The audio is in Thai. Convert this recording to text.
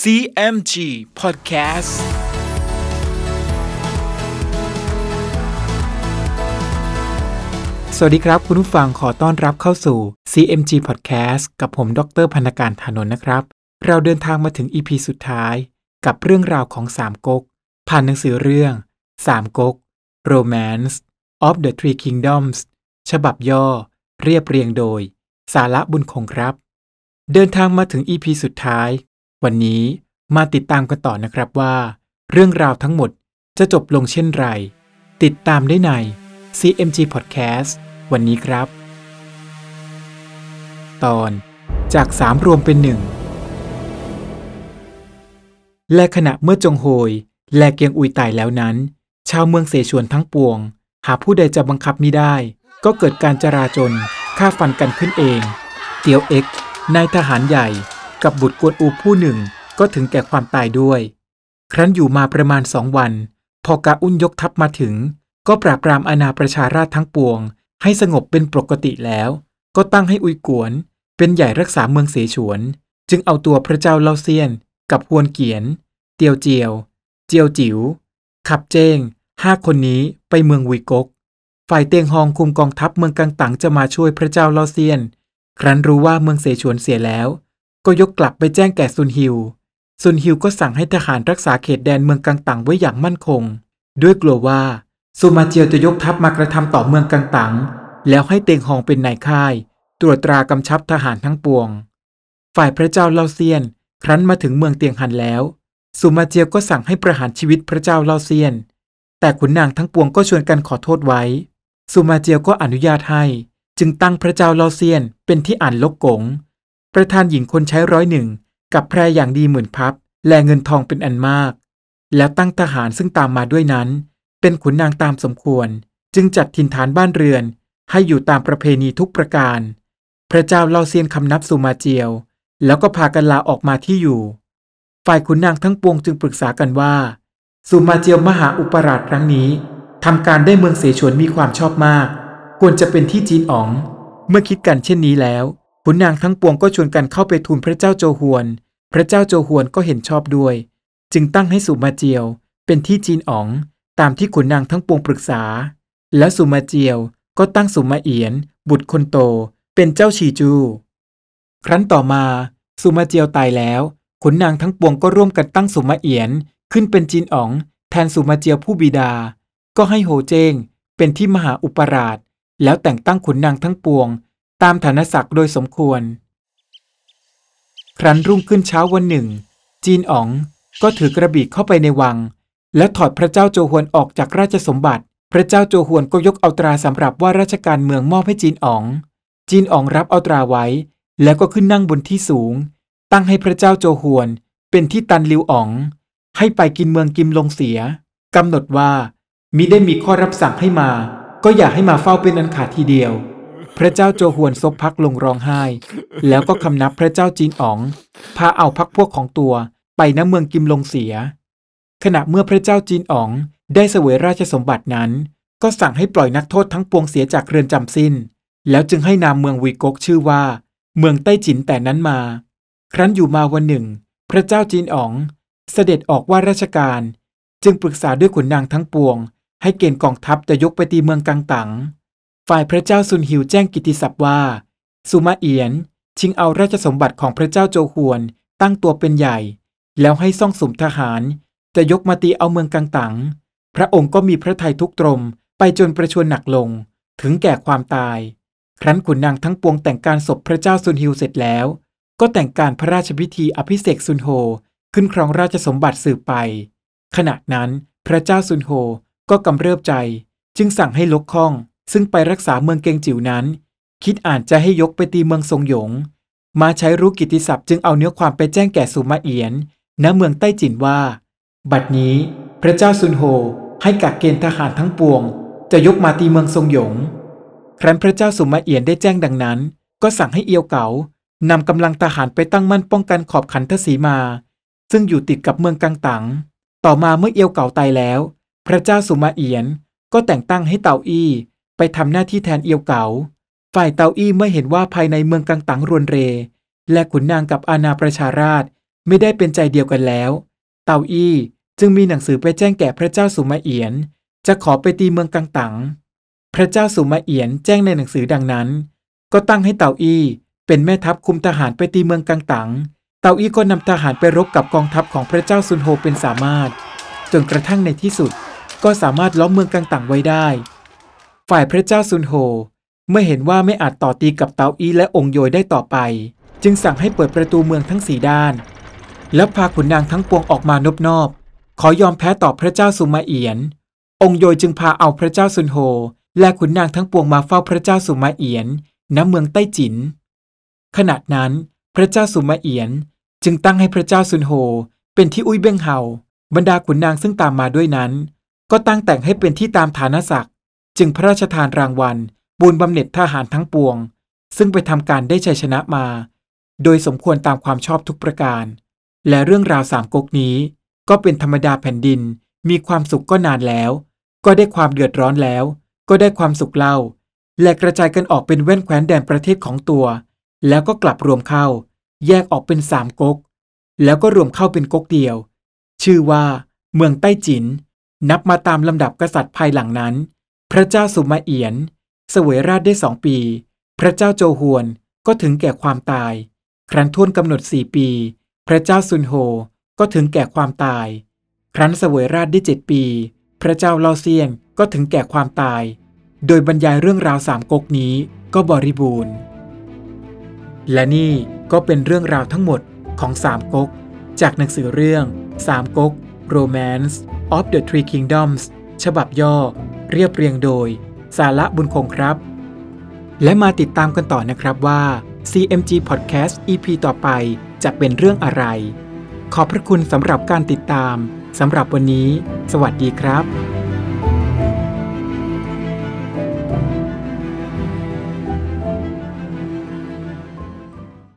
CMG Podcast สวัสดีครับ คุณผู้ฟังขอต้อนรับเข้าสู่ CMG Podcast กับผม ดรพันการธานนท์นะครับ เราเดินทางมาถึง EP สุดท้ายกับเรื่องราวของสามก๊ก ผ่านหนังสือเรื่องสามก๊ก Romance of the Three Kingdoms ฉบับย่อ เรียบเรียงโดย สาระบุญคงครับ เดินทางมาถึง EP สุดท้าย วันนี้มาติดตามกันต่อนะครับว่า เรื่องราวทั้งหมดจะจบลงเช่นไร ติดตามได้ใน CMG Podcast วันนี้ครับ ตอนจากสามรวมเป็นหนึ่งและขณะเมื่อจงโฮย และเกียงอุยตายแล้วนั้น ชาวเมืองเสฉวนทั้งปวง หาผู้ใดจะบังคับมิได้ ก็เกิดการจราจนฆ่าฟันกันขึ้นเอง เตียวเอ็กนายทหารใหญ่ กับบุตรกวนอูผู้หนึ่งก็ถึงแก่ความตายด้วย ครั้นอยู่มาประมาณสองวัน พอกาอุ้นยกทัพมาถึง ก็ปราบปรามอาณาประชาราชทั้งปวง ให้สงบเป็นปกติแล้ว ก็ตั้งให้อุยกวน เป็นใหญ่รักษาเมืองเสฉวน จึงเอาตัวพระเจ้าเล่าเซียน กับฮวนเกียน เตียวเจียว เจียวจิ๋วขับเจ้งห้าคนนี้ไปเมืองวุยกก ฝ่ายเตียงฮองคุมกองทัพเมืองกังตังจะมาช่วยพระเจ้าเล่าเซียน ครั้นรู้ว่าเมืองเสฉวนเสียแล้ว ก็ยกกลับไปแจ้งแก่ซุนฮิว ซุนฮิวก็สั่งให้ทหารรักษาเขตแดนเมืองกังตังไว้อย่างมั่นคง ด้วยกลัวว่าซูมาเจียวจะยกทัพมากระทำต่อเมืองกังตัง แล้วให้เตียงฮองเป็นนายค่าย ตรวจตรากำชับทหารทั้งปวง ฝ่ายพระเจ้าเล่าเซียน ครั้นมาถึงเมืองเตียงฮันแล้วซูมาเจียวก็สั่งให้ประหารชีวิตพระเจ้าเล่าเซียน แต่ขุนนางทั้งปวงก็ชวนกันขอโทษไว้ซูมาเจียวก็อนุญาตให้ จึงตั้งพระเจ้าเล่าเซียนเป็นที่อ่านลกกง ประธานหญิงคนใช้ร้อยหนึ่งกับแพรอย่างดีหมื่นพับ และเงินทองเป็นอันมาก แล้วตั้งทหารซึ่งตามมาด้วยนั้น เป็นขุนนางตามสมควร จึงจัดถิ่นฐานบ้านเรือน ให้อยู่ตามประเพณีทุกประการ พระเจ้าเล่าเซียนคำนับสุมาเจียว แล้วก็พากันลาออกมาที่อยู่ ฝ่ายขุนนางทั้งปวงจึงปรึกษากันว่า สุมาเจียวมหาอุปราชครั้งนี้ทำการได้เมืองเสฉวนมีความชอบมาก ควรจะเป็นที่จีนอ๋อง เมื่อคิดกันเช่นนี้แล้ว ขุนนางทั้งปวงก็ชวนกันเข้าไปทูลพระเจ้าโจฮวน พระเจ้าโจฮวนก็เห็นชอบด้วย จึงตั้งให้สุมาเจียว เป็นที่จีนอ๋อง ตามที่ขุนนางทั้งปวงปรึกษา แล้วสุมาเจียวก็ตั้งสุมาเอียน บุตรคนโต เป็นเจ้าชีจู ครั้นต่อมา สุมาเจียวตายแล้ว ขุนนางทั้งปวงก็ร่วมกันตั้งสุมาเอียน ขึ้นเป็นจีนอ๋อง แทนสุมาเจียวผู้บิดา ก็ให้โฮเจงเป็นที่มหาอุปราช แล้วแต่งตั้งขุนนางทั้งปวง ตามฐานศักดิ์โดยสมควร ครั้นรุ่งขึ้นเช้าวันหนึ่ง จีนอ๋องก็ถือกระบี่เข้าไปในวัง และถอดพระเจ้าโจฮวนออกจากราชสมบัติ พระเจ้าโจฮวนก็ยกเอาตราสำหรับว่าราชการเมืองมอบให้จีนอ๋อง จีนอ๋องรับเอาตราไว้ แล้วก็ขึ้นนั่งบนที่สูง ตั้งให้พระเจ้าโจฮวนเป็นที่ตันลิวอ๋อง ให้ไปกินเมืองกิมลงเสียกำหนดว่ามิได้มีข้อรับสั่งให้มา ก็อย่าให้มาเฝ้าเป็นอันขาดทีเดียว พระเจ้าโจฮวนซบพักลงร้องไห้ แล้วก็คำนับพระเจ้าจีนอ๋อง พาเอาพักพวกของตัวไปณเมืองกิมลงเสีย ขณะเมื่อพระเจ้าจีนอ๋องได้เสวยราชสมบัตินั้น ก็สั่งให้ปล่อยนักโทษทั้งปวงเสียจากเรือนจำสิ้น แล้วจึงให้นามเมืองวีกกชื่อว่า เมืองใต้จินแต่นั้นมา ครั้นอยู่มาวันหนึ่ง พระเจ้าจีนอ๋อง เสด็จออกว่าราชการ จึงปรึกษาด้วยขุนนางทั้งปวง ให้เกณฑ์กองทัพจะยกไปตีเมืองกังตัง ฝ่ายพระเจ้าซุนฮิวแจ้งกิติศัพท์ว่า สุมาเอียน ชิงเอาราชสมบัติของพระเจ้าโจฮวนตั้งตัวเป็นใหญ่ แล้วให้ซ่องสุมทหาร จะยกมาตีเอาเมืองกังตัง พระองค์ก็มีพระทัยทุกตรมไปจนประชวรหนักลง ถึงแก่ความตาย ครั้นขุนนางทั้งปวงแต่งการศพพระเจ้าซุนฮิวเสร็จแล้ว ก็แต่งการพระราชพิธีอภิเษกซุนโฮขึ้นครองราชสมบัติสืบไป ขณะนั้น พระเจ้าซุนโฮก็กำเริบใจ จึงสั่งให้ลกข้อง ซึ่งไปรักษาเมืองเกงจิ๋วนั้น คิดอ่านจะให้ยกไปตีเมืองทรงหยง มาใช้รู้กิติศัพท์จึงเอาเนื้อความไปแจ้งแก่สุมาเอียน ณเมืองใต้จินว่า บัดนี้พระเจ้าซุนโฮให้กักเกณฑ์ทหารทั้งปวง จะยกมาตีเมืองทรงหยง ครั้นพระเจ้าสุมาเอียนได้แจ้งดังนั้น ก็สั่งให้เอียวเก๋านำกำลังทหารไปตั้งมั่นป้องกันขอบขันทศีมา ซึ่งอยู่ติดกับเมืองกังตัง ต่อมาเมื่อเอียวเก๋าตายแล้ว พระเจ้าสุมาเอียนก็แต่งตั้งให้เต่าอี้ ไปทำหน้าที่แทนเอียวเก๋าฝ่ายเตาอี้เมื่อเห็นว่าภายในเมืองกังตังรวนเร และขุนนางกับอาณาประชาราชไม่ได้เป็นใจเดียวกันแล้ว เตาอี้จึงมีหนังสือไปแจ้งแก่พระเจ้าสุมาเอียน จะขอไปตีเมืองกังตัง พระเจ้าสุมาเอียนแจ้งในหนังสือดังนั้น ก็ตั้งให้เตาอี้เป็นแม่ทัพคุมทหารไปตีเมืองกังตัง เตาอี้ก็นำทหารไปรบกับกองทัพของพระเจ้าซุนโฮเป็นสามารถ จนกระทั่งในที่สุดก็สามารถล้อมเมืองกังตังไว้ได้ ฝ่ายพระเจ้าซุนโฮ เมื่อเห็นว่าไม่อาจต่อตีกับเตาอี้และองค์โยยได้ต่อไป จึงสั่งให้เปิดประตูเมืองทั้งสี่ด้าน แล้วพาขุนนางทั้งปวงออกมานบนอบ ขอยอมแพ้ต่อพระเจ้าสุมาเอียน องค์โยยจึงพาเอาพระเจ้าซุนโฮ และขุนนางทั้งปวงมาเฝ้าพระเจ้าสุมาเอียนณเมืองใต้จินขณะนั้น พระเจ้าสุมาเอียน จึงตั้งให้พระเจ้าซุนโฮ เป็นที่อุ้ยเบ้งเฮาบรรดาขุนนางซึ่งตามมาด้วยนั้น ก็ตั้งแต่งให้เป็นที่ตามฐานศักดิ์ จึงพระราชทานรางวัล บุญบำเหน็จทหารทั้งปวง ซึ่งไปทำการได้ชัยชนะมา โดยสมควรตามความชอบทุกประการ และเรื่องราวสามก๊กนี้ ก็เป็นธรรมดาแผ่นดิน มีความสุขก็นานแล้ว ก็ได้ความเดือดร้อนแล้ว ก็ได้ความสุขเล่า และกระจายกันออกเป็นแว่นแคว้นแดนประเทศของตัว แล้วก็กลับรวมเข้า แยกออกเป็นสามก๊ก แล้วก็รวมเข้าเป็นก๊กเดียว ชื่อว่า เมืองใต้จินนับมาตามลำดับกษัตริย์ภายหลังนั้น พระเจ้าสุมาเอียนเสวยราชได้สองปี พระเจ้าโจฮวนก็ถึงแก่ความตาย ครั้นท่วนกำหนดสี่ปี พระเจ้าซุนโฮก็ถึงแก่ความตาย ครั้นเสวยราชได้เจ็ดปี พระเจ้าเลาเซียนก็ถึงแก่ความตาย โดยบรรยายเรื่องราวสามก๊กนี้ก็บริบูรณ์ และนี่ก็เป็นเรื่องราวทั้งหมดของสามก๊กจากหนังสือเรื่องสามก๊ก Romance of the Three Kingdoms ฉบับย่อ เรียบเรียงโดย สาระบุญคงครับ และมาติดตามกันต่อนะครับว่า CMG Podcast EP ต่อไปจะเป็นเรื่องอะไร ขอบพระคุณสำหรับการติดตามสำหรับวันนี้ สวัสดีครับ